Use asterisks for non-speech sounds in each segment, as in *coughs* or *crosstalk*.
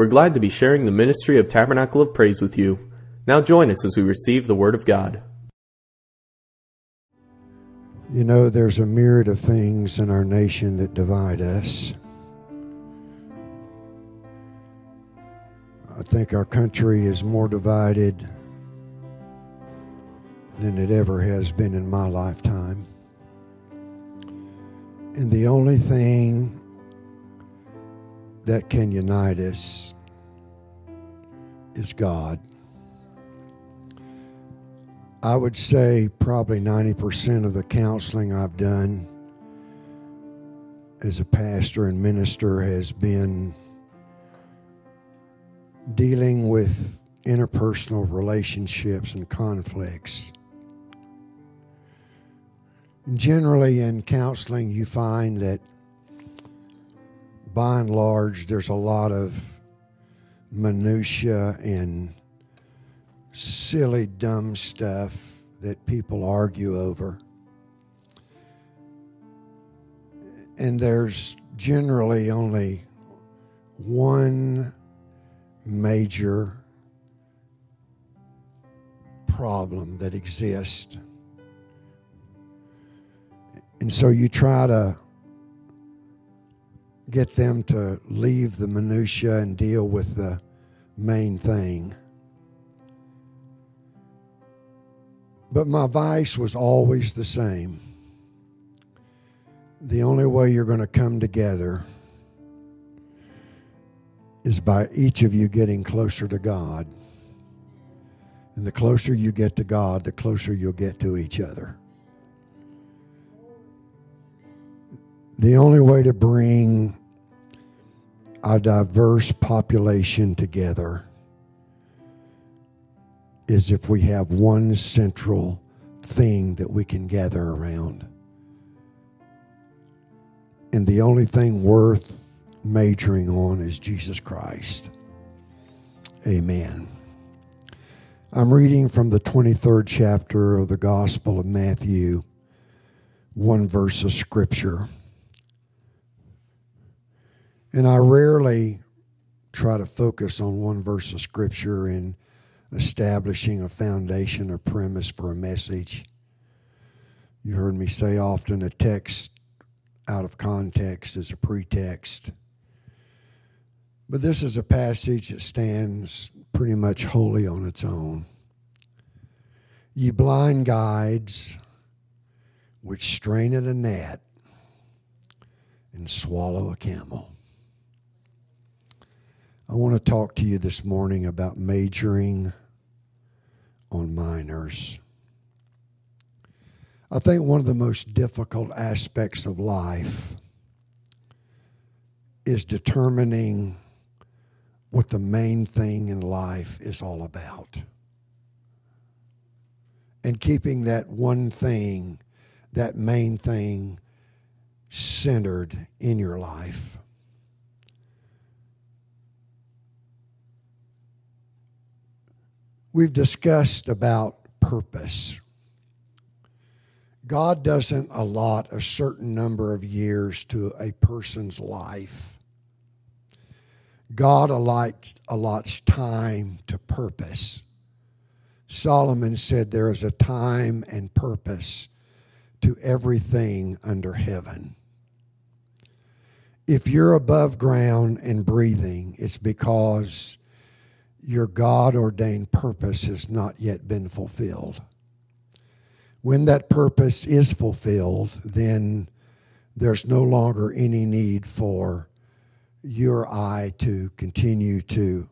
We're glad to be sharing the ministry of Tabernacle of Praise with you. Now join us as we receive the Word of God. You know, there's a myriad of things in our nation that divide us. I think our country is more divided than it ever has been in my lifetime. And the only thing that can unite us is God. I would say probably 90% of the counseling I've done as a pastor and minister has been dealing with interpersonal relationships and conflicts. Generally, in counseling, you find that by and large, there's a lot of minutia and silly, dumb stuff that people argue over. And there's generally only one major problem that exists. And so you try to get them to leave the minutia and deal with the main thing. But my vice was always the same. The only way you're going to come together is by each of you getting closer to God. And the closer you get to God, the closer you'll get to each other. The only way to bring a diverse population together is if we have one central thing that we can gather around. And the only thing worth majoring on is Jesus Christ. Amen. I'm reading from the 23rd chapter of the Gospel of Matthew, one verse of Scripture. And I rarely try to focus on one verse of Scripture in establishing a foundation or premise for a message. You heard me say often a text out of context is a pretext. But this is a passage that stands pretty much wholly on its own. Ye blind guides, which strain at a gnat and swallow a camel. I want to talk to you this morning about majoring on minors. I think one of the most difficult aspects of life is determining what the main thing in life is all about. And keeping that one thing, that main thing, centered in your life. We've discussed about purpose. God doesn't allot a certain number of years to a person's life. God allots, allots time to purpose. Solomon said there is a time and purpose to everything under heaven. If you're above ground and breathing, it's because your God ordained purpose has not yet been fulfilled. When that purpose is fulfilled, then there's no longer any need for your eye to continue to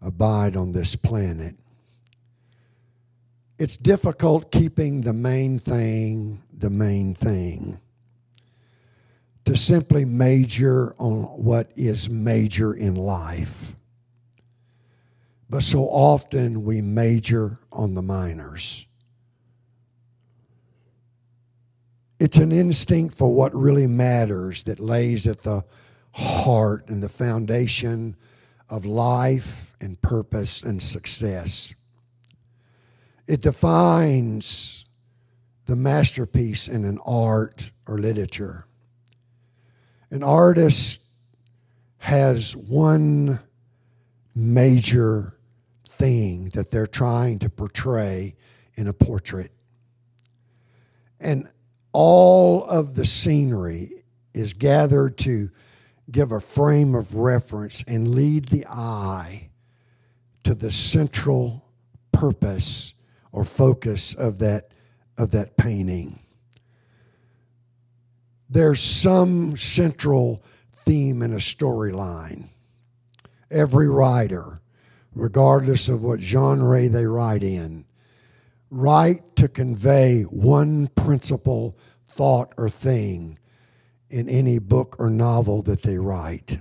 abide on this planet. It's difficult keeping the main thing the main thing. To simply major on what is major in life. But so often we major on the minors. It's an instinct for what really matters that lays at the heart and the foundation of life and purpose and success. It defines the masterpiece in an art or literature. An artist has one major thing that they're trying to portray in a portrait. And all of the scenery is gathered to give a frame of reference and lead the eye to the central purpose or focus of that of that painting. There's some central theme in a storyline. Every writer, regardless of what genre they write in, write to convey one principal thought or thing in any book or novel that they write.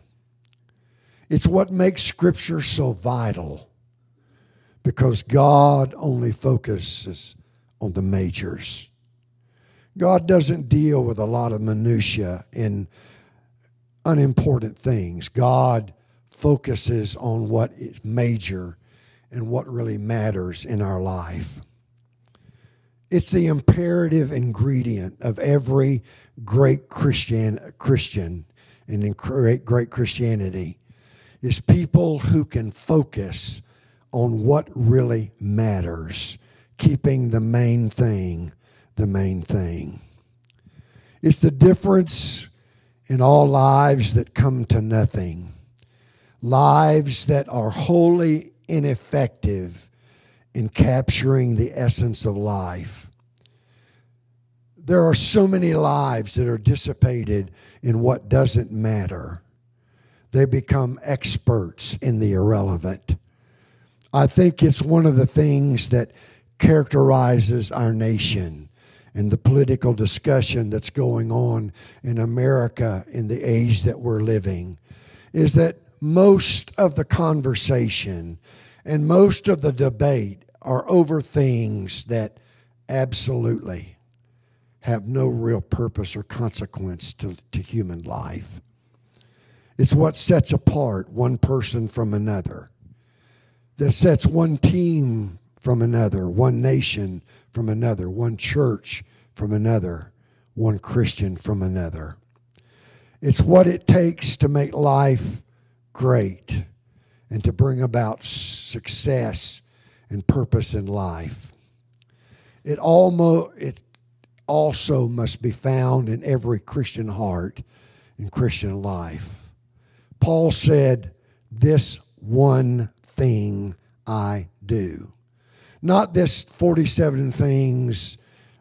It's what makes Scripture so vital because God only focuses on the majors. God doesn't deal with a lot of minutiae in unimportant things. God focuses on what is major and what really matters in our life. It's the imperative ingredient of every great Christian Christian and in great great Christianity is people who can focus on what really matters, keeping the main thing the main thing. It's the difference in all lives that come to nothing, lives that are wholly ineffective in capturing the essence of life. There are so many lives that are dissipated in what doesn't matter. They become experts in the irrelevant. I think it's one of the things that characterizes our nation and the political discussion that's going on in America in the age that we're living is that most of the conversation and most of the debate are over things that absolutely have no real purpose or consequence to, to human life. It's what sets apart one person from another, that sets one team from another, one nation from another, one church from another, one Christian from another. It's what it takes to make life great and to bring about success and purpose in life. It almost it also must be found in every Christian heart and Christian life. Paul said, "This one thing I do." Not this 47 things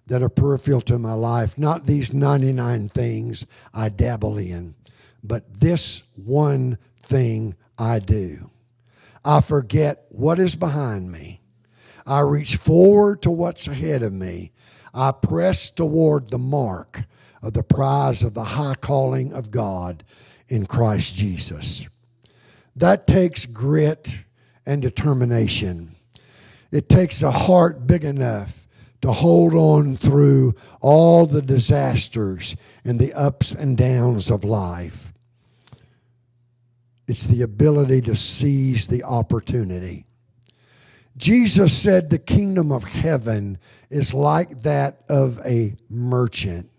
that are peripheral to my life, not these 99 things I dabble in, but this one thing I do. I forget what is behind me. I reach forward to what's ahead of me. I press toward the mark of the prize of the high calling of God in Christ Jesus. That takes grit and determination. It takes a heart big enough to hold on through all the disasters and the ups and downs of life. It's the ability to seize the opportunity. Jesus said the kingdom of heaven is like that of a merchant.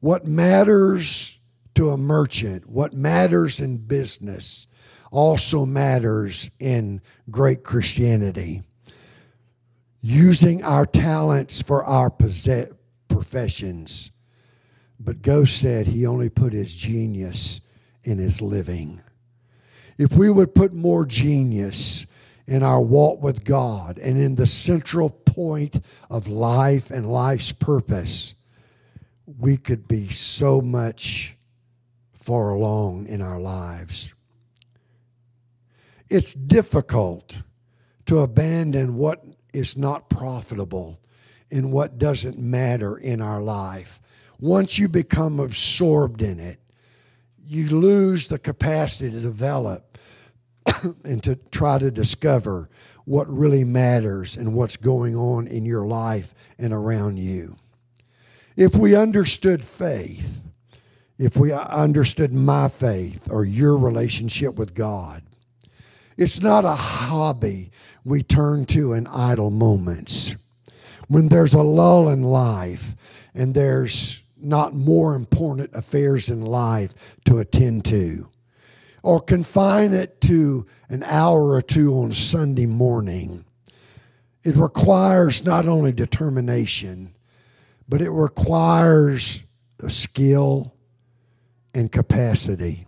What matters to a merchant, what matters in business, also matters in great Christianity using our talents for our professions. But Ghost said he only put his genius in his living. If we would put more genius in our walk with God and in the central point of life and life's purpose, we could be so much far along in our lives. It's difficult to abandon what is not profitable in what doesn't matter in our life. Once you become absorbed in it, you lose the capacity to develop *coughs* and to try to discover what really matters and what's going on in your life and around you. If we understood faith, if we understood my faith or your relationship with God, it's not a hobby we turn to in idle moments. When there's a lull in life and there's not more important affairs in life to attend to. Or confine it to an hour or two on Sunday morning. It requires not only determination, but it requires skill and capacity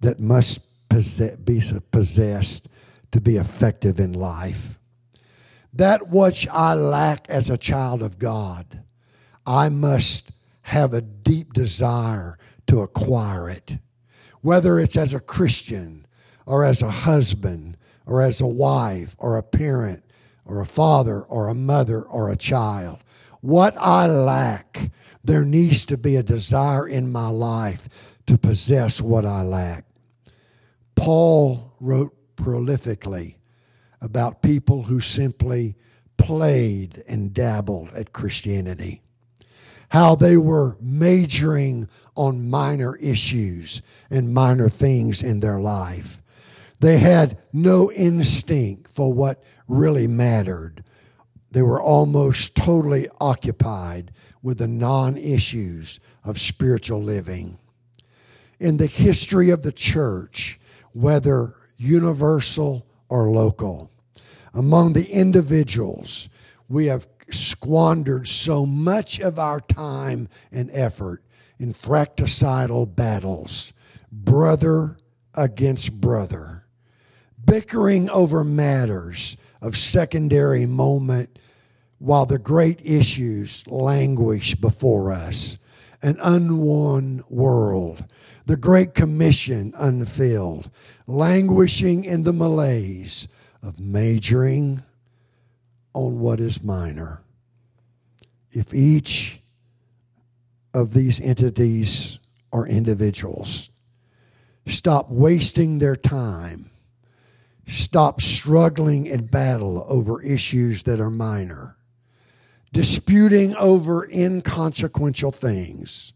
that must be possessed to be effective in life. That which I lack as a child of God, I must have a deep desire to acquire it. Whether it's as a Christian or as a husband or as a wife or a parent or a father or a mother or a child. What I lack, there needs to be a desire in my life to possess what I lack. Paul wrote prolifically about people who simply played and dabbled at Christianity, how they were majoring on minor issues and minor things in their life. They had no instinct for what really mattered. They were almost totally occupied with the non issues of spiritual living. In the history of the church, whether universal or local, among the individuals, we have squandered so much of our time and effort in fratricidal battles, brother against brother, bickering over matters of secondary moment while the great issues languish before us an unwon world, the Great Commission unfilled, languishing in the malaise of majoring on what is minor. If each of these entities are individuals, stop wasting their time Stop struggling in battle over issues that are minor, disputing over inconsequential things.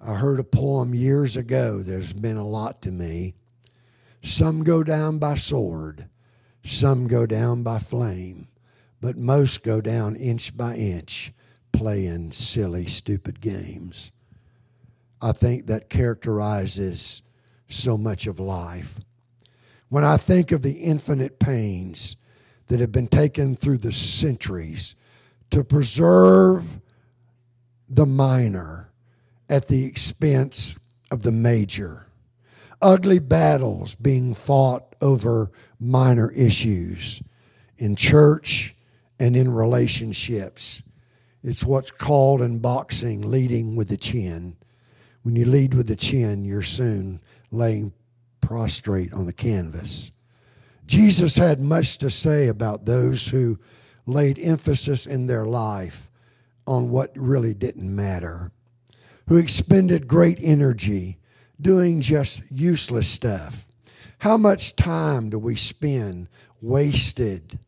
I heard a poem years ago that's been a lot to me. Some go down by sword, some go down by flame, but most go down inch by inch playing silly, stupid games. I think that characterizes so much of life. When I think of the infinite pains that have been taken through the centuries to preserve the minor at the expense of the major, ugly battles being fought over minor issues in church and in relationships. It's what's called in boxing leading with the chin. When you lead with the chin, you're soon laying prostrate on the canvas. Jesus had much to say about those who laid emphasis in their life on what really didn't matter, who expended great energy doing just useless stuff. How much time do we spend wasted,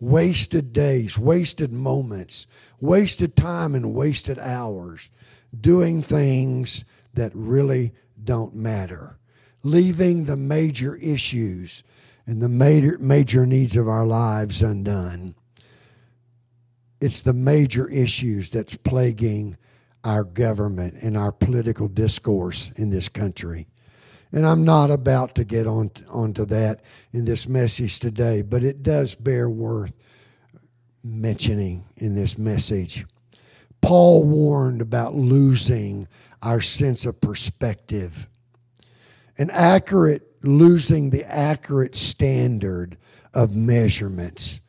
wasted days, wasted moments, wasted time, and wasted hours doing things that really don't matter? leaving the major issues and the major, major needs of our lives undone. It's the major issues that's plaguing our government and our political discourse in this country. And I'm not about to get on onto that in this message today, but it does bear worth mentioning in this message. Paul warned about losing our sense of perspective an accurate, losing the accurate standard of measurements.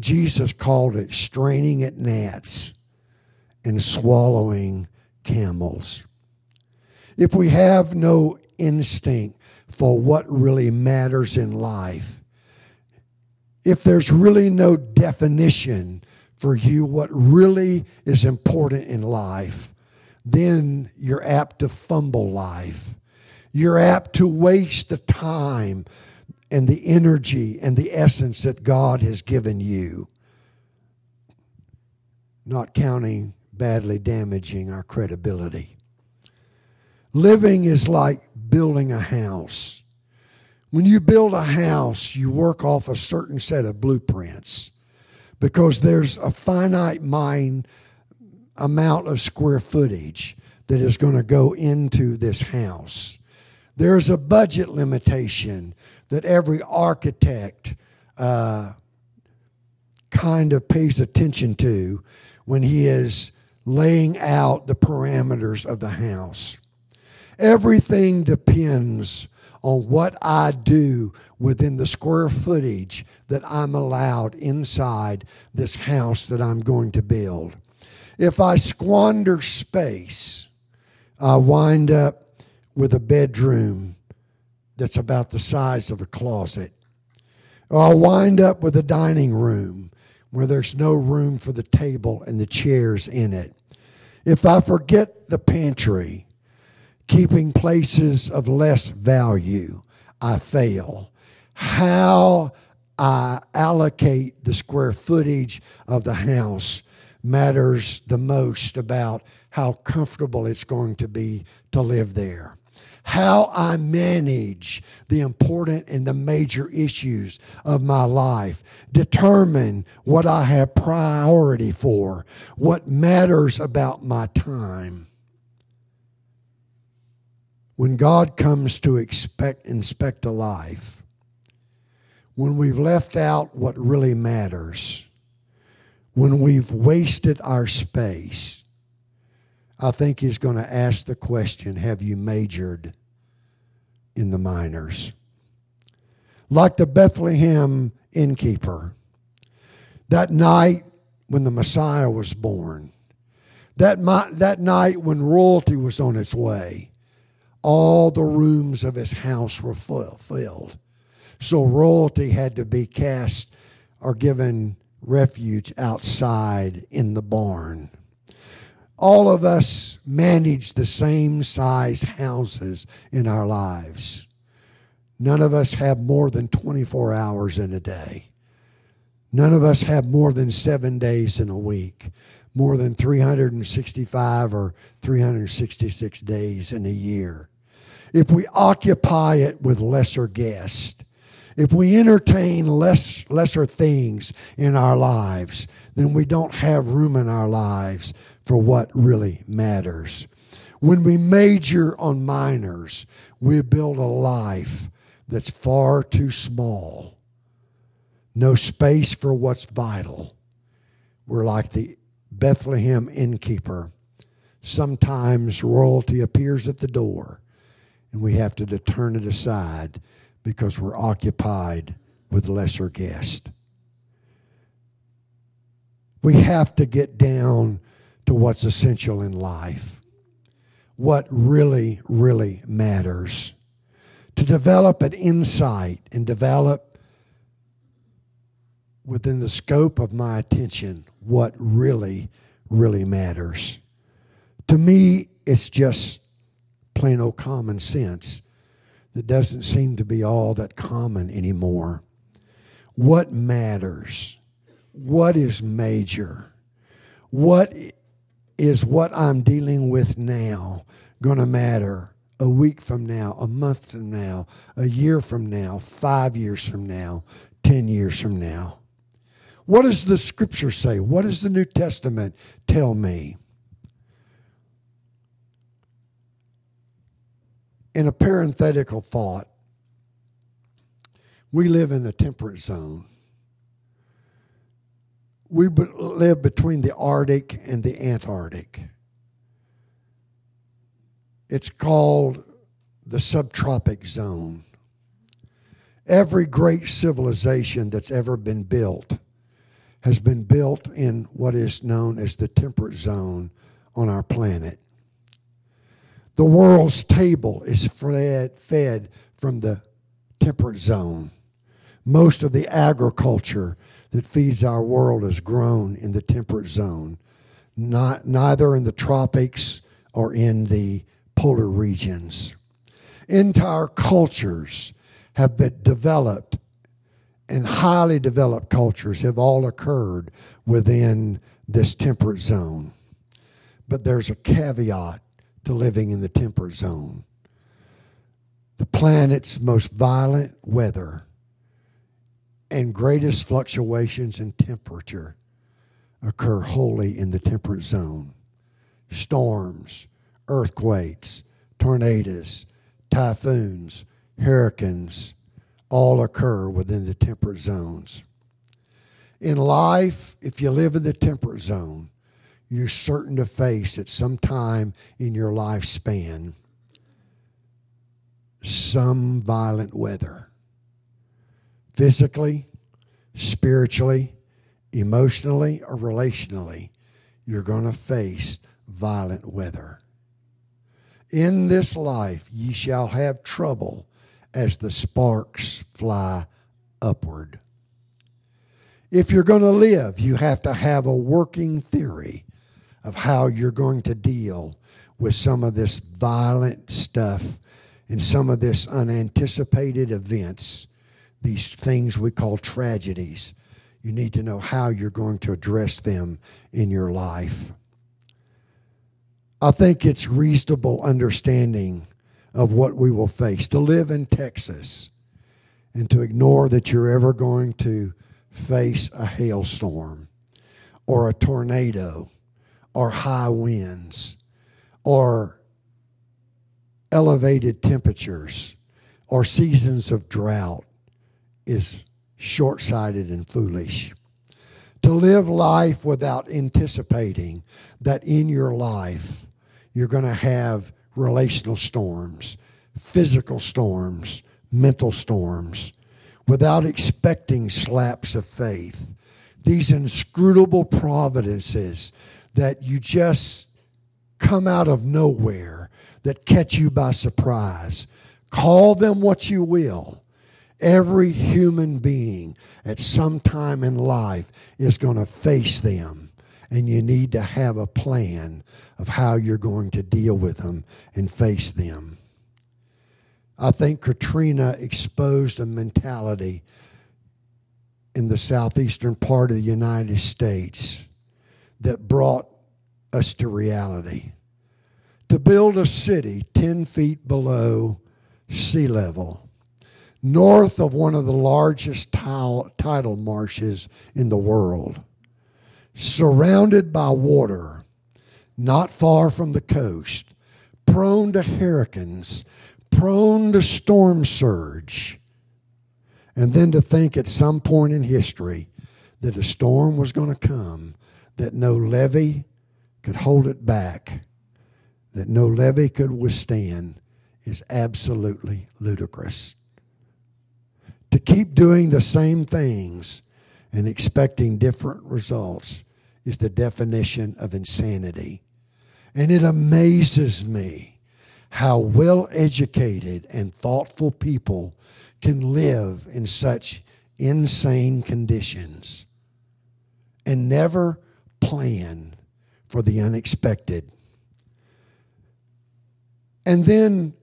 Jesus called it straining at gnats and swallowing camels. If we have no instinct for what really matters in life, if there's really no definition for you what really is important in life, then you're apt to fumble life. You're apt to waste the time and the energy and the essence that God has given you, not counting badly damaging our credibility. Living is like building a house. When you build a house, you work off a certain set of blueprints because there's a finite mind amount of square footage that is going to go into this house There's a budget limitation that every architect uh, kind of pays attention to when he is laying out the parameters of the house. Everything depends on what I do within the square footage that I'm allowed inside this house that I'm going to build. If I squander space, I wind up with a bedroom that's about the size of a closet. Or I'll wind up with a dining room where there's no room for the table and the chairs in it. If I forget the pantry, keeping places of less value, I fail. How I allocate the square footage of the house matters the most about how comfortable it's going to be to live there. How I manage the important and the major issues of my life determine what I have priority for, what matters about my time when God comes to expect, inspect a life, when we've left out what really matters, when we've wasted our space, I think He's going to ask the question Have you majored in the minors? Like the Bethlehem innkeeper, that night when the Messiah was born, that, that night when royalty was on its way all the rooms of his house were filled. So royalty had to be cast or given refuge outside in the barn. All of us manage the same size houses in our lives. None of us have more than 24 hours in a day. None of us have more than seven days in a week, more than 365 or 366 days in a year if we occupy it with lesser guests, if we entertain less, lesser things in our lives, then we don't have room in our lives for what really matters. When we major on minors, we build a life that's far too small. No space for what's vital. We're like the Bethlehem innkeeper. Sometimes royalty appears at the door and we have to turn it aside because we're occupied with lesser guests. We have to get down to what's essential in life, what really, really matters. To develop an insight and develop within the scope of my attention what really, really matters. To me, it's just plain old common sense that doesn't seem to be all that common anymore. What matters? What is major? What is what I'm dealing with now going to matter a week from now, a month from now, a year from now, five years from now, ten years from now? What does the scripture say? What does the New Testament tell me? In a parenthetical thought, we live in the temperate zone. We be- live between the Arctic and the Antarctic. It's called the subtropic zone. Every great civilization that's ever been built has been built in what is known as the temperate zone on our planet. The world's table is fed, fed from the temperate zone. Most of the agriculture that feeds our world is grown in the temperate zone, not, neither in the tropics or in the polar regions. Entire cultures have been developed, and highly developed cultures have all occurred within this temperate zone. But there's a caveat to living in the temperate zone. The planet's most violent weather and greatest fluctuations in temperature occur wholly in the temperate zone. Storms, earthquakes, tornadoes, typhoons, hurricanes, all occur within the temperate zones. In life, if you live in the temperate zone, you're certain to face at some time in your lifespan some violent weather. Physically, spiritually, emotionally, or relationally, you're going to face violent weather. In this life ye shall have trouble as the sparks fly upward. If you're going to live, you have to have a working theory of how you're going to deal with some of this violent stuff and some of this unanticipated events, these things we call tragedies. You need to know how you're going to address them in your life. I think it's reasonable understanding of what we will face. To live in Texas and to ignore that you're ever going to face a hailstorm or a tornado or high winds or elevated temperatures or seasons of drought is short sighted and foolish. To live life without anticipating that in your life you're going to have relational storms, physical storms, mental storms, without expecting slaps of faith. These inscrutable providences that you just come out of nowhere, that catch you by surprise. Call them what you will. Every human being at some time in life is going to face them, and you need to have a plan of how you're going to deal with them and face them. I think Katrina exposed a mentality in the southeastern part of the United States that brought us to reality. To build a city 10 feet below sea level, north of one of the largest tidal marshes in the world, surrounded by water not far from the coast, prone to hurricanes, prone to storm surge. And then to think at some point in history that a storm was going to come, that no levee could hold it back, that no levee could withstand, is absolutely ludicrous. To keep doing the same things and expecting different results is the definition of insanity. And it amazes me how well educated and thoughtful people can live in such insane conditions and never plan for the unexpected. And then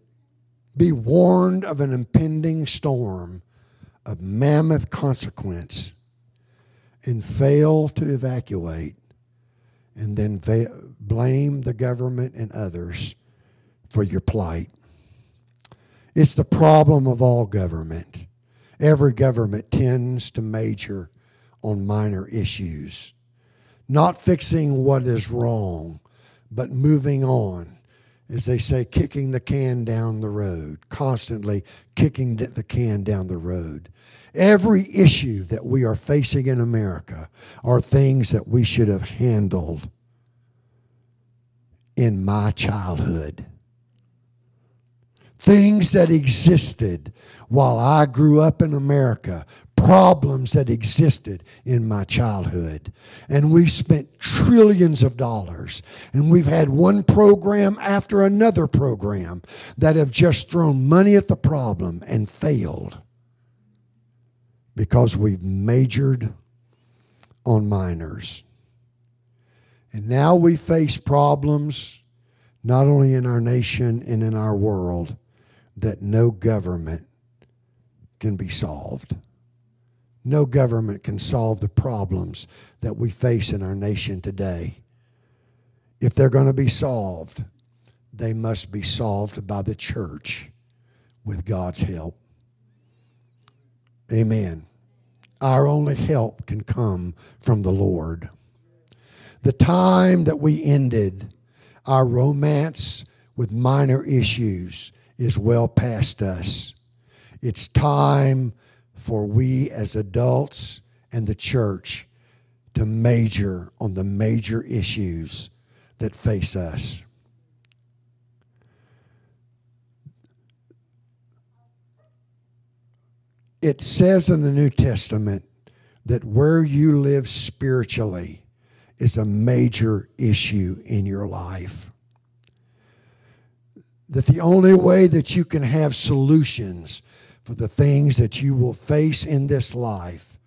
be warned of an impending storm of mammoth consequence and fail to evacuate and then blame the government and others for your plight. It's the problem of all government. Every government tends to major on minor issues, not fixing what is wrong, but moving on. As they say, kicking the can down the road, constantly kicking the can down the road. Every issue that we are facing in America are things that we should have handled in my childhood. Things that existed while I grew up in America, problems that existed in my childhood. And we've spent trillions of dollars. And we've had one program after another program that have just thrown money at the problem and failed because we've majored on minors. And now we face problems not only in our nation and in our world that no government can be solved. No government can solve the problems that we face in our nation today. If they're going to be solved, they must be solved by the church with God's help. Amen. Our only help can come from the Lord. The time that we ended our romance with minor issues is well past us. It's time for we as adults and the church to major on the major issues that face us. It says in the New Testament that where you live spiritually is a major issue in your life. That the only way that you can have solutions for the things that you will face in this life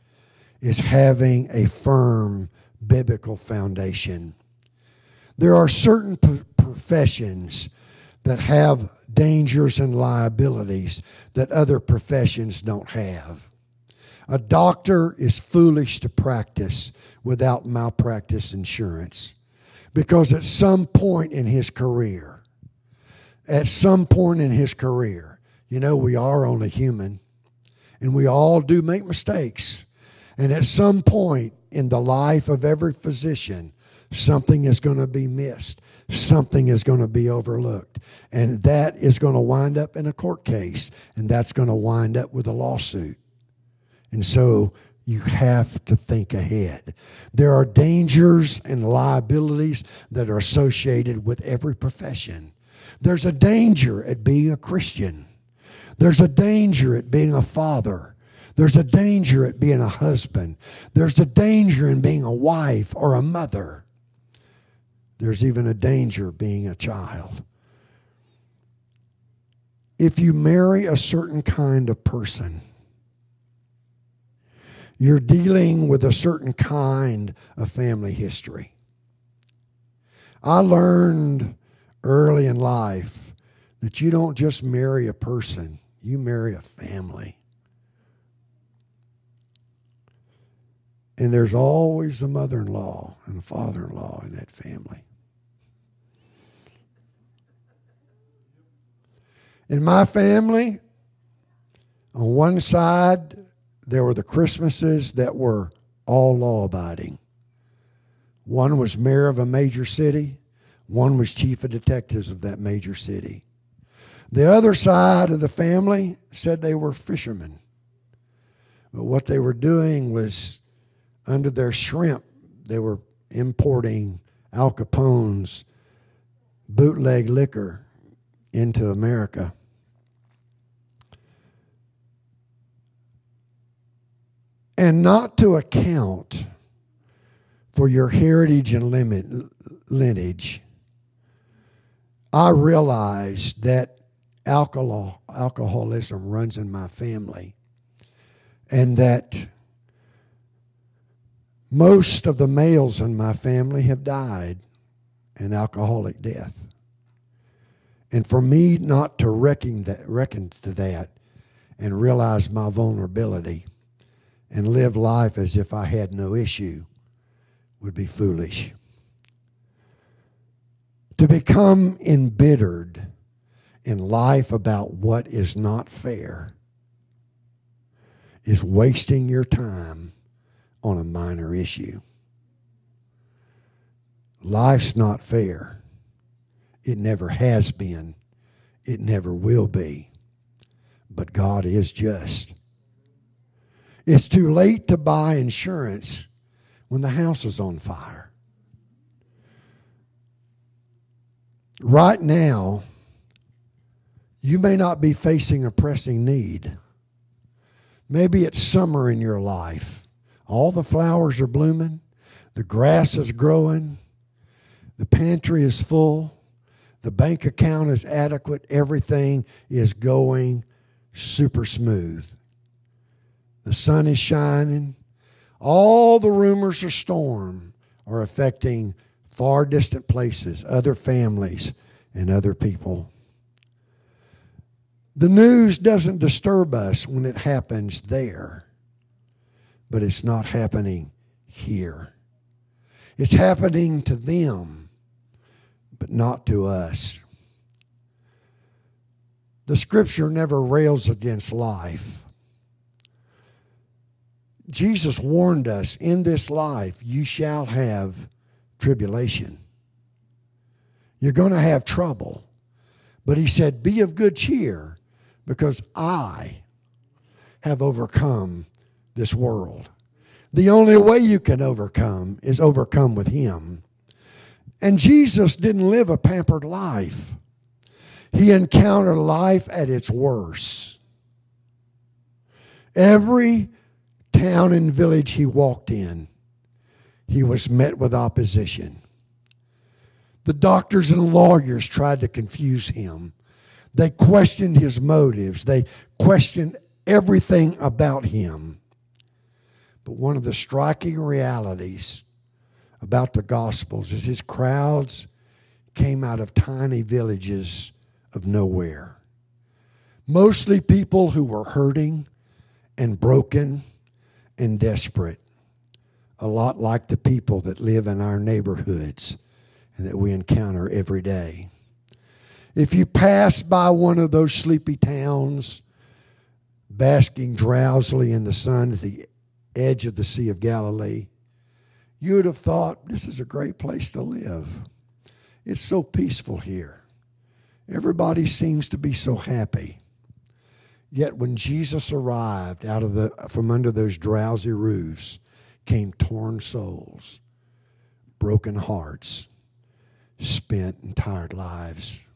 is having a firm biblical foundation. There are certain professions that have dangers and liabilities that other professions don't have. A doctor is foolish to practice without malpractice insurance because at some point in his career, at some point in his career, you know, we are only human and we all do make mistakes. And at some point in the life of every physician, something is going to be missed. Something is going to be overlooked. And that is going to wind up in a court case. And that's going to wind up with a lawsuit. And so you have to think ahead. There are dangers and liabilities that are associated with every profession. There's a danger at being a Christian. There's a danger at being a father. There's a danger at being a husband. There's a danger in being a wife or a mother. There's even a danger being a child. If you marry a certain kind of person, you're dealing with a certain kind of family history. I learned early in life that you don't just marry a person, you marry a family. And there's always a mother in law and a father in law in that family. In my family, on one side, there were the Christmases that were all law abiding. One was mayor of a major city, one was chief of detectives of that major city. The other side of the family said they were fishermen. But what they were doing was under their shrimp, they were importing Al Capone's bootleg liquor into America. And not to account for your heritage and lineage, I realized that alcohol, alcoholism runs in my family and that most of the males in my family have died an alcoholic death. And for me not to reckon, that, reckon to that and realize my vulnerability and live life as if I had no issue would be foolish. To become embittered in life about what is not fair is wasting your time on a minor issue. Life's not fair. It never has been. It never will be. But God is just. It's too late to buy insurance when the house is on fire. Right now, you may not be facing a pressing need. Maybe it's summer in your life all the flowers are blooming, the grass is growing, the pantry is full, the bank account is adequate, everything is going super smooth. The sun is shining. All the rumors of storm are affecting far distant places, other families, and other people. The news doesn't disturb us when it happens there but it's not happening here. It's happening to them, but not to us. The scripture never rails against life. Jesus warned us in this life, you shall have tribulation. You're going to have trouble, But he said, Be of good cheer, because I have overcome this world. The only way you can overcome is overcome with him. And Jesus didn't live a pampered life. He encountered life at its worst. Every town and village he walked in, he was met with opposition. The doctors and lawyers tried to confuse him. They questioned his motives. They questioned everything about him. But one of the striking realities about the Gospels is his crowds came out of tiny villages of nowhere. Mostly people who were hurting and broken and desperate, a lot like the people that live in our neighborhoods and that we encounter every day. If you pass by one of those sleepy towns, basking drowsily in the sun at the edge of the Sea of Galilee, you would have thought this is a great place to live. It's so peaceful here. Everybody seems to be so happy. Yet when Jesus arrived out of the from under those drowsy roofs came torn souls, broken hearts, spent and tired lives.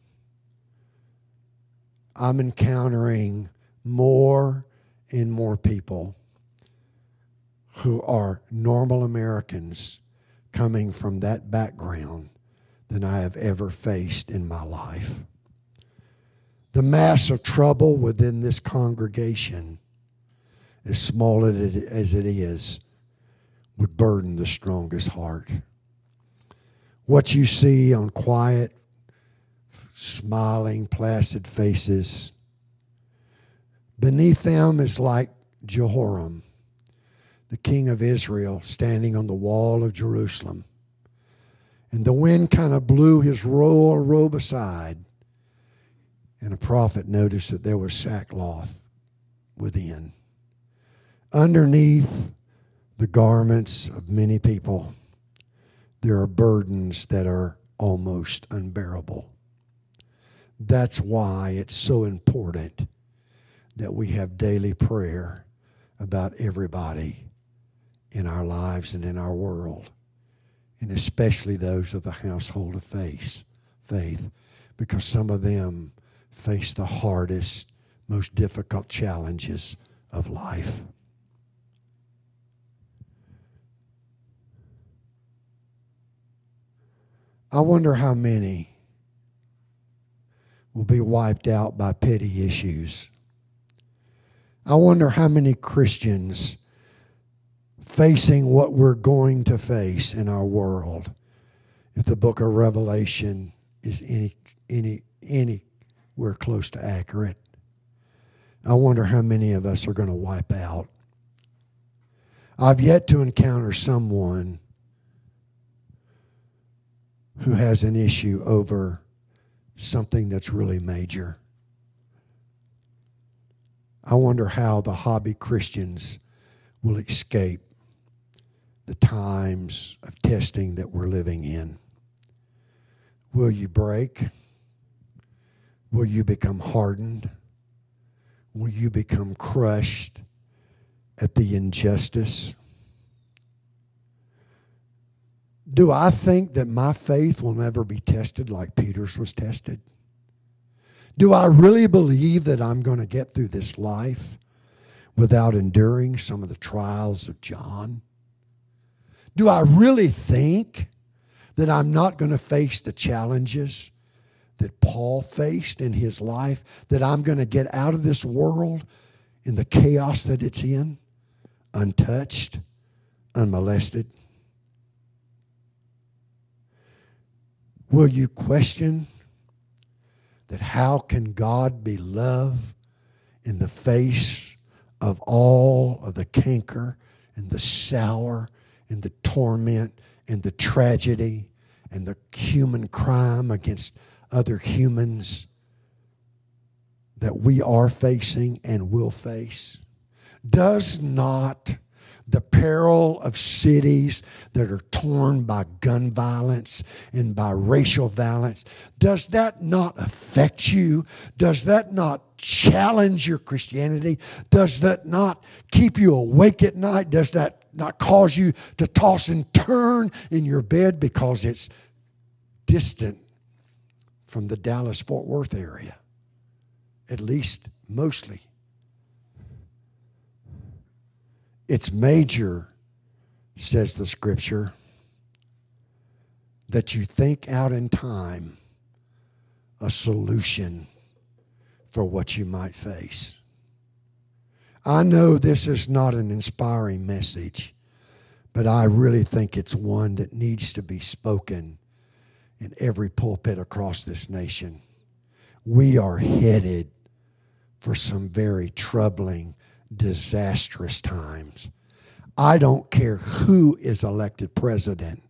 I'm encountering more and more people who are normal Americans coming from that background than I have ever faced in my life. The mass of trouble within this congregation, as small as it is, would burden the strongest heart. What you see on quiet, smiling, placid faces, beneath them is like Jehoram, the king of Israel, standing on the wall of Jerusalem. And the wind kind of blew his royal robe aside. And a prophet noticed that there was sackcloth within. Underneath the garments of many people there are burdens that are almost unbearable. That's why it's so important that we have daily prayer about everybody in our lives and in our world, and especially those of the household of faith, faith, because some of them face the hardest, most difficult challenges of life. I wonder how many will be wiped out by petty issues. I wonder how many Christians facing what we're going to face in our world if the book of Revelation is any any anywhere close to accurate. I wonder how many of us are going to wipe out. I've yet to encounter someone who has an issue over something that's really major. I wonder how the hobby Christians will escape the times of testing that we're living in. Will you break? Will you become hardened? Will you become crushed at the injustice? Do I think that my faith will never be tested like Peter's was tested? Do I really believe that I'm going to get through this life without enduring some of the trials of John? Do I really think that I'm not going to face the challenges that Paul faced in his life? That I'm going to get out of this world in the chaos that it's in, untouched, unmolested? Will you question that how can God be love in the face of all of the canker and the sour and the torment and the tragedy and the human crime against other humans that we are facing and will face? Does not the peril of cities that are torn by gun violence and by racial violence, does that not affect you? Does that not challenge your Christianity? Does that not keep you awake at night? Does that not cause you to toss and turn in your bed because it's distant from the Dallas Fort Worth area? At least mostly. It's major, says the scripture, that you think out in time a solution for what you might face. I know this is not an inspiring message, but I really think it's one that needs to be spoken in every pulpit across this nation. We are headed for some very troubling disastrous times. I don't care who is elected president.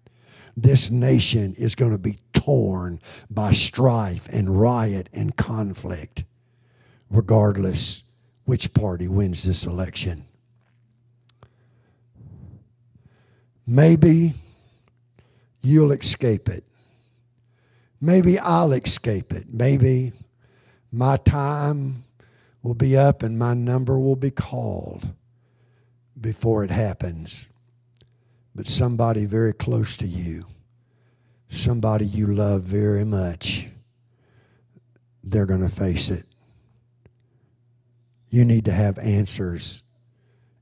This nation is going to be torn by strife and riot and conflict, regardless which party wins this election. Maybe you'll escape it. Maybe I'll escape it. Maybe my time will be up and my number will be called before it happens. But somebody very close to you, somebody you love very much, they're going to face it. You need to have answers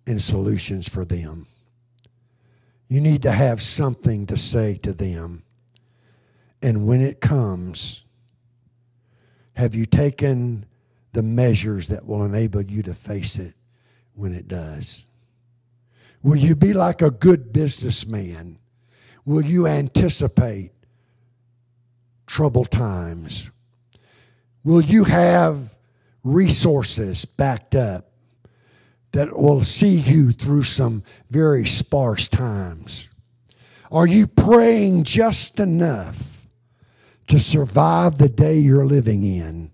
and solutions for them. You need to have something to say to them. And when it comes, have you taken the measures that will enable you to face it when it does? Will you be like a good businessman? Will you anticipate troubled times? Will you have resources backed up that will see you through some very sparse times? Are you praying just enough to survive the day you're living in?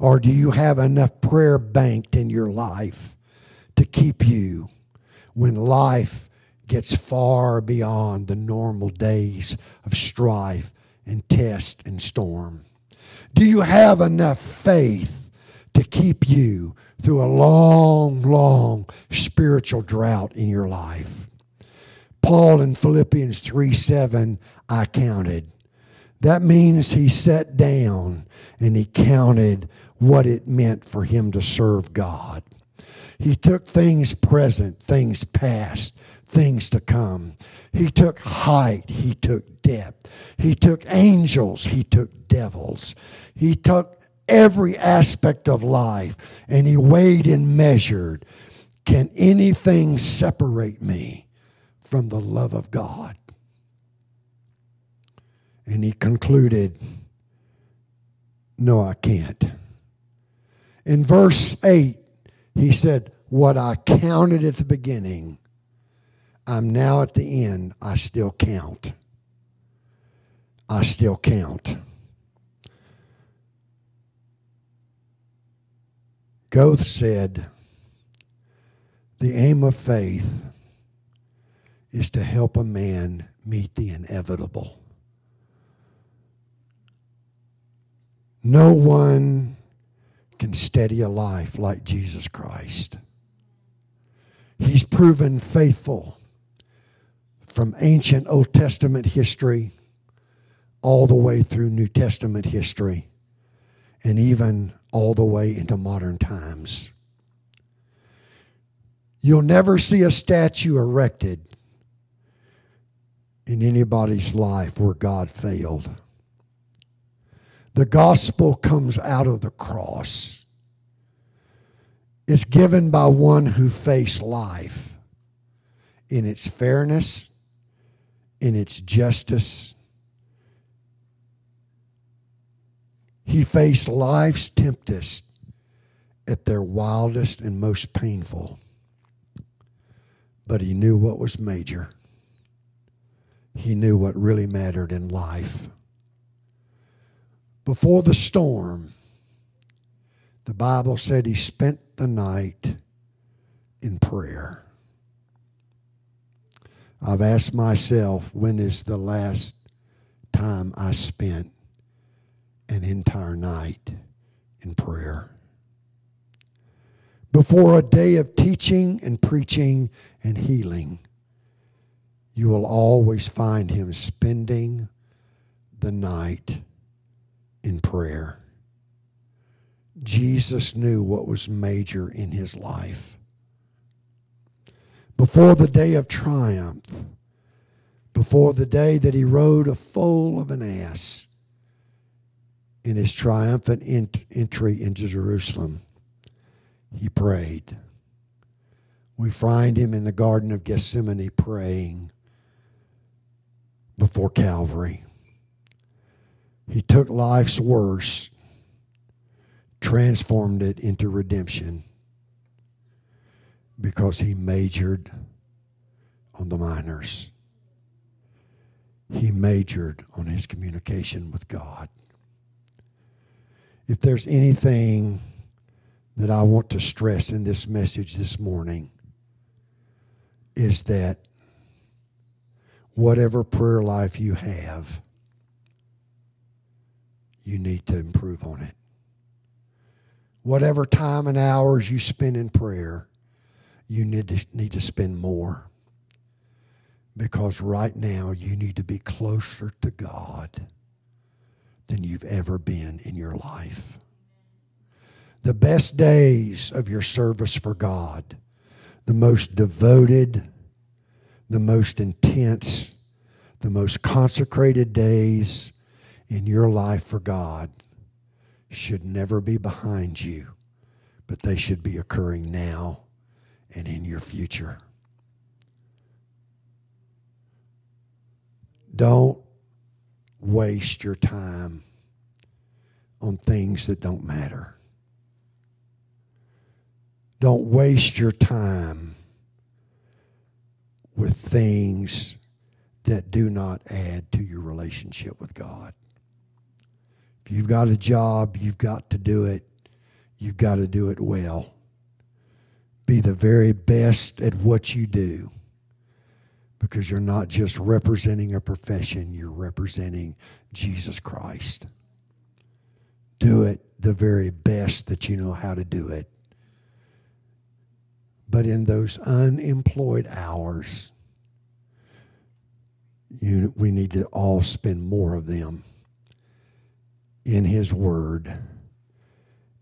Or do you have enough prayer banked in your life to keep you when life gets far beyond the normal days of strife and test and storm? Do you have enough faith to keep you through a long, long spiritual drought in your life? Paul in Philippians 3 7, I counted. That means he sat down and he counted what it meant for him to serve God. He took things present, things past, things to come. He took height, he took depth. He took angels, he took devils. He took every aspect of life and he weighed and measured. Can anything separate me from the love of God? And he concluded, No, I can't. In verse 8, he said, What I counted at the beginning, I'm now at the end, I still count. I still count. Goethe said, The aim of faith is to help a man meet the inevitable. No one can steady a life like Jesus Christ. He's proven faithful from ancient Old Testament history all the way through New Testament history and even all the way into modern times. You'll never see a statue erected in anybody's life where God failed. The gospel comes out of the cross. It's given by one who faced life in its fairness, in its justice. He faced life's tempest at their wildest and most painful. But he knew what was major. He knew what really mattered in life before the storm, the Bible said he spent the night in prayer. I've asked myself, when is the last time I spent an entire night in prayer? Before a day of teaching and preaching and healing, you will always find him spending the night in prayer. Jesus knew what was major in his life. Before the day of triumph, before the day that he rode a foal of an ass in his triumphant ent- entry into Jerusalem, he prayed. We find him in the Garden of Gethsemane praying before Calvary. He took life's worst, transformed it into redemption because he majored on the minors. He majored on his communication with God. If there's anything that I want to stress in this message this morning, is that whatever prayer life you have, you need to improve on it. Whatever time and hours you spend in prayer, you need to, need to spend more. Because right now you need to be closer to God than you've ever been in your life. The best days of your service for God, the most devoted, the most intense, the most consecrated days in your life for God should never be behind you, but they should be occurring now and in your future. Don't waste your time on things that don't matter. Don't waste your time with things that do not add to your relationship with God. You've got a job, you've got to do it. You've got to do it well. Be the very best at what you do because you're not just representing a profession, you're representing Jesus Christ. Do it the very best that you know how to do it. But in those unemployed hours, you, we need to all spend more of them in His Word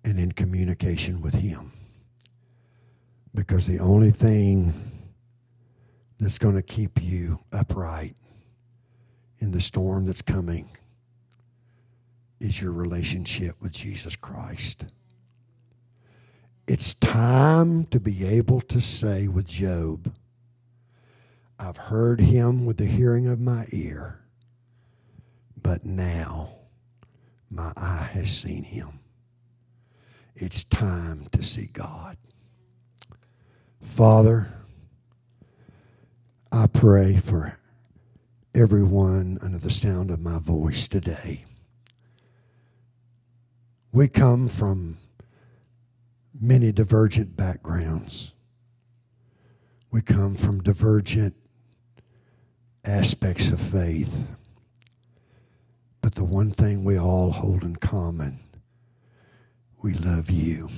and in communication with Him. Because the only thing that's going to keep you upright in the storm that's coming is your relationship with Jesus Christ. It's time to be able to say with Job, I've heard him with the hearing of my ear, but now my eye has seen him. It's time to see God. Father, I pray for everyone under the sound of my voice today. We come from many divergent backgrounds. We come from divergent aspects of faith. But the one thing we all hold in common we love you.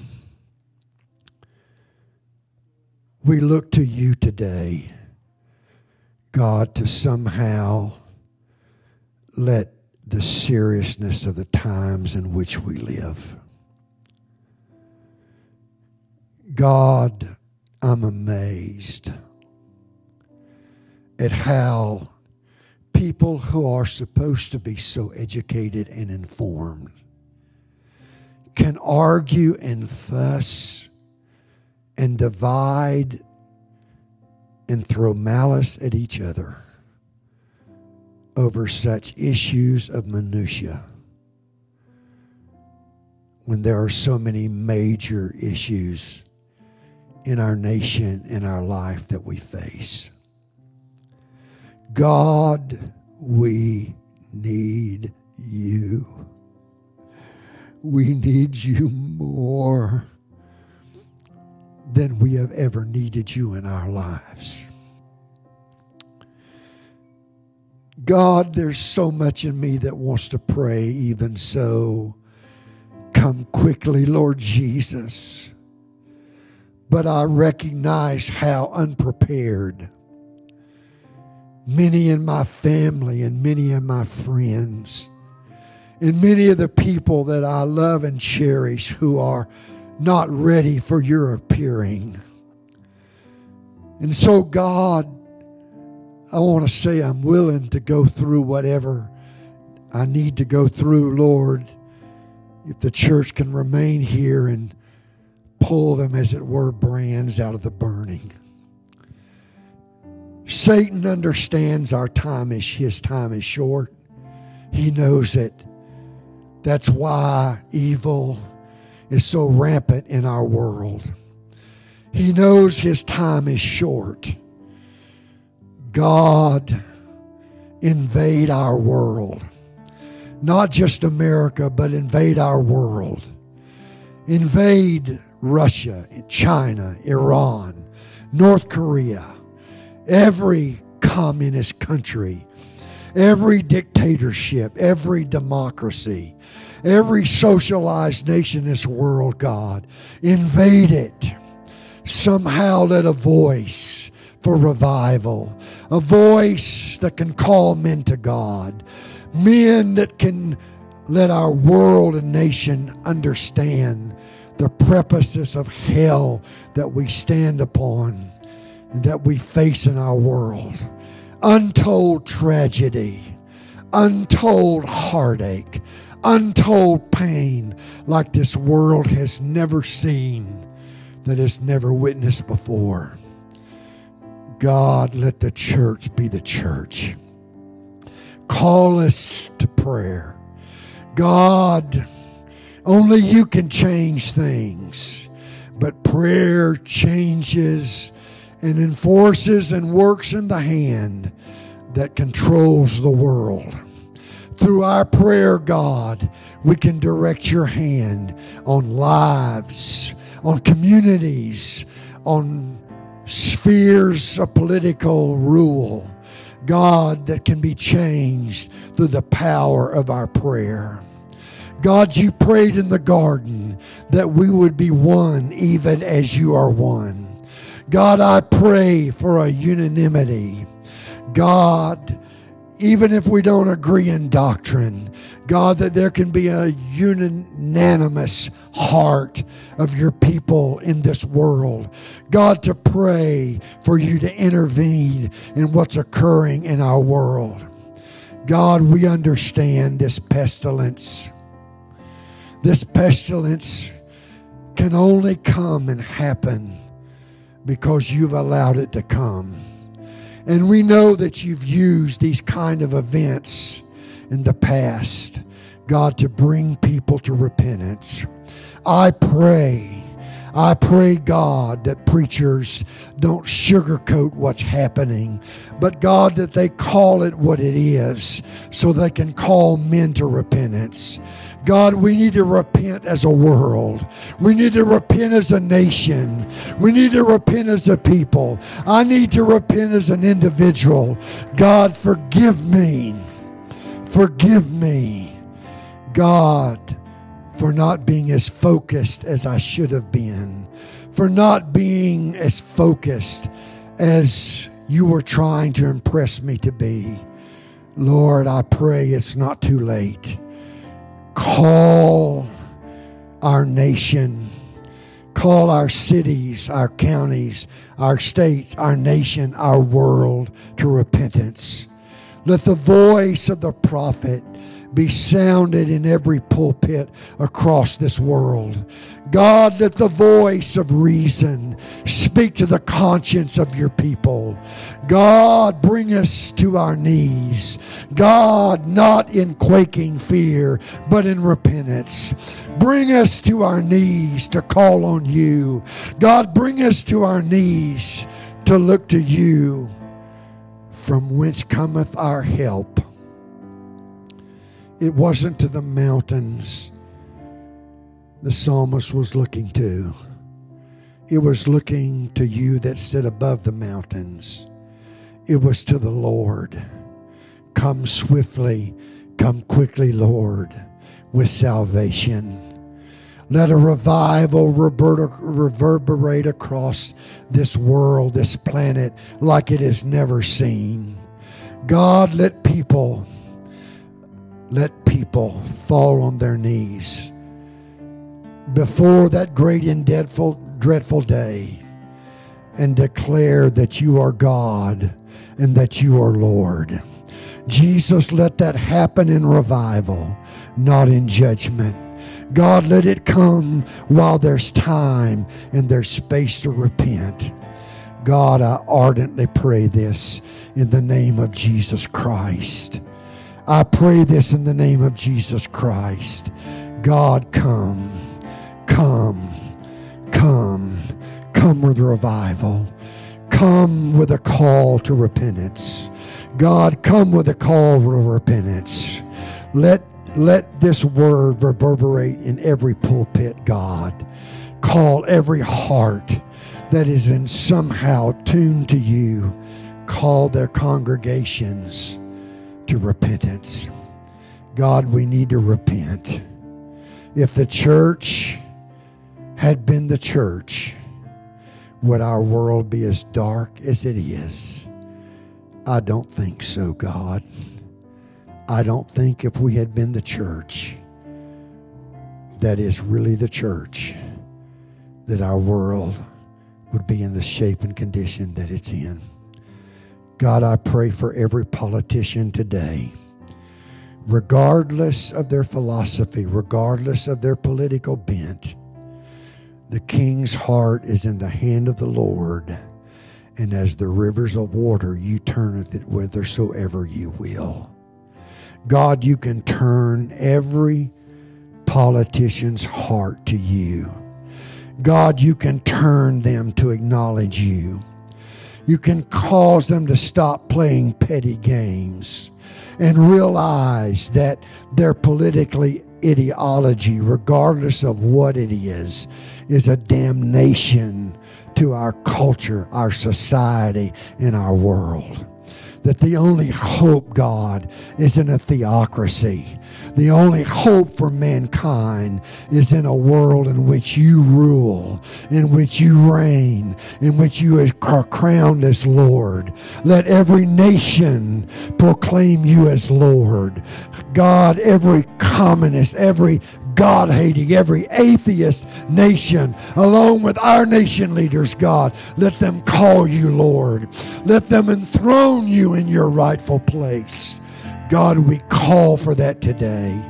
We look to you today, God, to somehow let the seriousness of the times in which we live. God, I'm amazed at how people who are supposed to be so educated and informed can argue and fuss and divide and throw malice at each other over such issues of minutia when there are so many major issues in our nation in our life that we face God, we need you. We need you more than we have ever needed you in our lives. God, there's so much in me that wants to pray, even so. Come quickly, Lord Jesus. But I recognize how unprepared many in my family and many of my friends and many of the people that I love and cherish who are not ready for your appearing. And so, God, I want to say I'm willing to go through whatever I need to go through, Lord, if the church can remain here and pull them, as it were, brands out of the burning. Satan understands our time is his time is short. He knows it. That's why evil is so rampant in our world. He knows his time is short. God, invade our world. Not just America, but invade our world. Invade Russia, China, Iran, North Korea, every communist country, every dictatorship, every democracy, every socialized nation in this world, God. Invade it. Somehow let a voice for revival, a voice that can call men to God, men that can let our world and nation understand the prefaces of hell that we stand upon that we face in our world. Untold tragedy, untold heartache, untold pain like this world has never seen, that has never witnessed before. God, let the church be the church. Call us to prayer. God, only you can change things, but prayer changes and enforces and works in the hand that controls the world. Through our prayer, God, we can direct your hand on lives, on communities, on spheres of political rule. God, that can be changed through the power of our prayer. God, you prayed in the garden that we would be one even as you are one. God, I pray for a unanimity. God, even if we don't agree in doctrine, God, that there can be a unanimous heart of your people in this world. God, to pray for you to intervene in what's occurring in our world. God, we understand this pestilence. This pestilence can only come and happen because you've allowed it to come. And we know that you've used these kind of events in the past, God, to bring people to repentance. I pray, I pray, God, that preachers don't sugarcoat what's happening, but God, that they call it what it is so they can call men to repentance. God, we need to repent as a world. We need to repent as a nation. We need to repent as a people. I need to repent as an individual. God, forgive me. Forgive me, God, for not being as focused as I should have been, for not being as focused as you were trying to impress me to be. Lord, I pray it's not too late call our nation, call our cities, our counties, our states, our nation, our world to repentance. Let the voice of the prophet be sounded in every pulpit across this world. God, let the voice of reason speak to the conscience of your people. God, bring us to our knees. God, not in quaking fear, but in repentance. Bring us to our knees to call on you. God, bring us to our knees to look to you from whence cometh our help. It wasn't to the mountains the psalmist was looking to. It was looking to you that sit above the mountains. It was to the Lord. Come swiftly, come quickly, Lord, with salvation. Let a revival reverberate across this world, this planet, like it is never seen. God, let people, let people fall on their knees before that great and dreadful, dreadful day and declare that you are God and that you are Lord. Jesus, let that happen in revival, not in judgment. God, let it come while there's time and there's space to repent. God, I ardently pray this in the name of Jesus Christ. I pray this in the name of Jesus Christ. God, come, come, come, come with revival. Come with a call to repentance. God, come with a call to repentance. Let let this word reverberate in every pulpit, God. Call every heart that is in somehow tuned to you, call their congregations to repentance. God, we need to repent. If the church had been the church, would our world be as dark as it is? I don't think so, God. I don't think if we had been the church that is really the church, that our world would be in the shape and condition that it's in. God, I pray for every politician today, regardless of their philosophy, regardless of their political bent. The king's heart is in the hand of the Lord, and as the rivers of water, you turneth it whithersoever you will. God, you can turn every politician's heart to you. God, you can turn them to acknowledge you. You can cause them to stop playing petty games and realize that their politically ideology, regardless of what it is, is a damnation to our culture, our society, and our world that the only hope, God, is in a theocracy. The only hope for mankind is in a world in which you rule, in which you reign, in which you are crowned as Lord. Let every nation proclaim you as Lord. God, every communist, every God hating, every atheist nation, along with our nation leaders, God. Let them call you Lord. Let them enthrone you in your rightful place. God, we call for that today.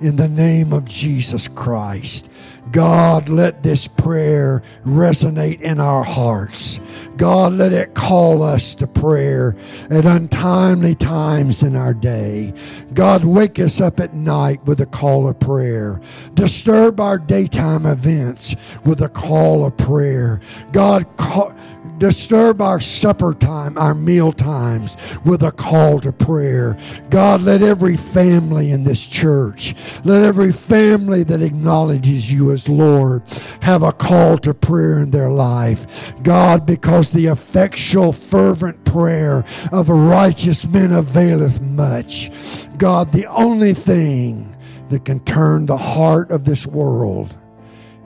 In the name of Jesus Christ. God, let this prayer resonate in our hearts. God, let it call us to prayer at untimely times in our day. God, wake us up at night with a call of prayer. Disturb our daytime events with a call of prayer. God, call, disturb our supper time, our meal times with a call to prayer. God, let every family in this church, let every family that acknowledges you as Lord have a call to prayer in their life. God, because the effectual, fervent prayer of a righteous man availeth much. God, the only thing that can turn the heart of this world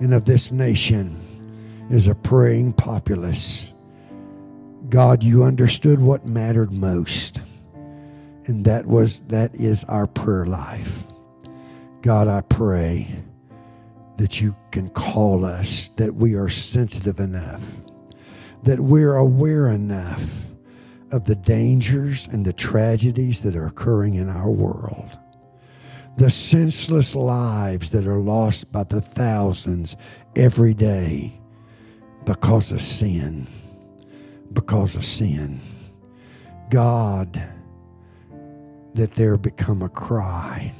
and of this nation is a praying populace. God, you understood what mattered most. And that was that is our prayer life. God, I pray that you can call us, that we are sensitive enough, that we're aware enough of the dangers and the tragedies that are occurring in our world, the senseless lives that are lost by the thousands every day because of sin because of sin. God, that there become a cry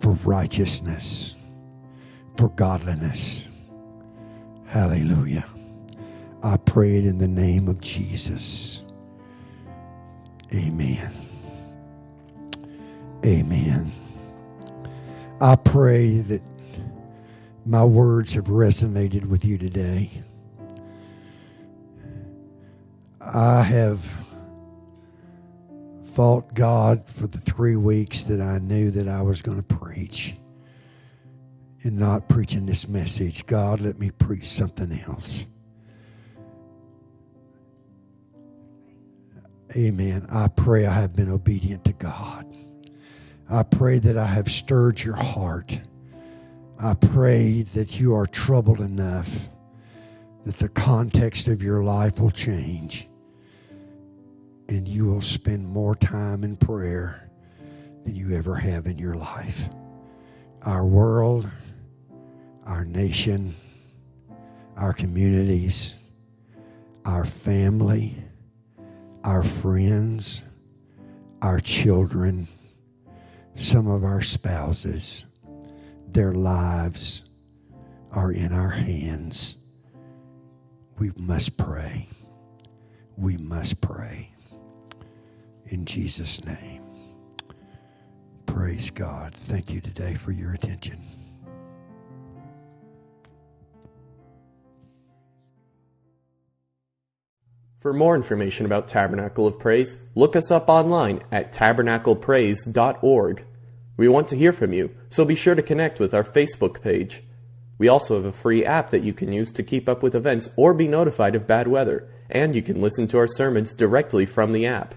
for righteousness, for godliness. Hallelujah. I pray it in the name of Jesus. Amen. Amen. I pray that my words have resonated with you today. I have fought God for the three weeks that I knew that I was going to preach and not preaching this message. God, let me preach something else. Amen. I pray I have been obedient to God. I pray that I have stirred your heart. I pray that you are troubled enough that the context of your life will change and you will spend more time in prayer than you ever have in your life. Our world, our nation, our communities, our family, our friends, our children, some of our spouses, their lives are in our hands. We must pray. We must pray. In Jesus' name. Praise God. Thank you today for your attention. For more information about Tabernacle of Praise, look us up online at tabernaclepraise.org. We want to hear from you, so be sure to connect with our Facebook page. We also have a free app that you can use to keep up with events or be notified of bad weather, and you can listen to our sermons directly from the app.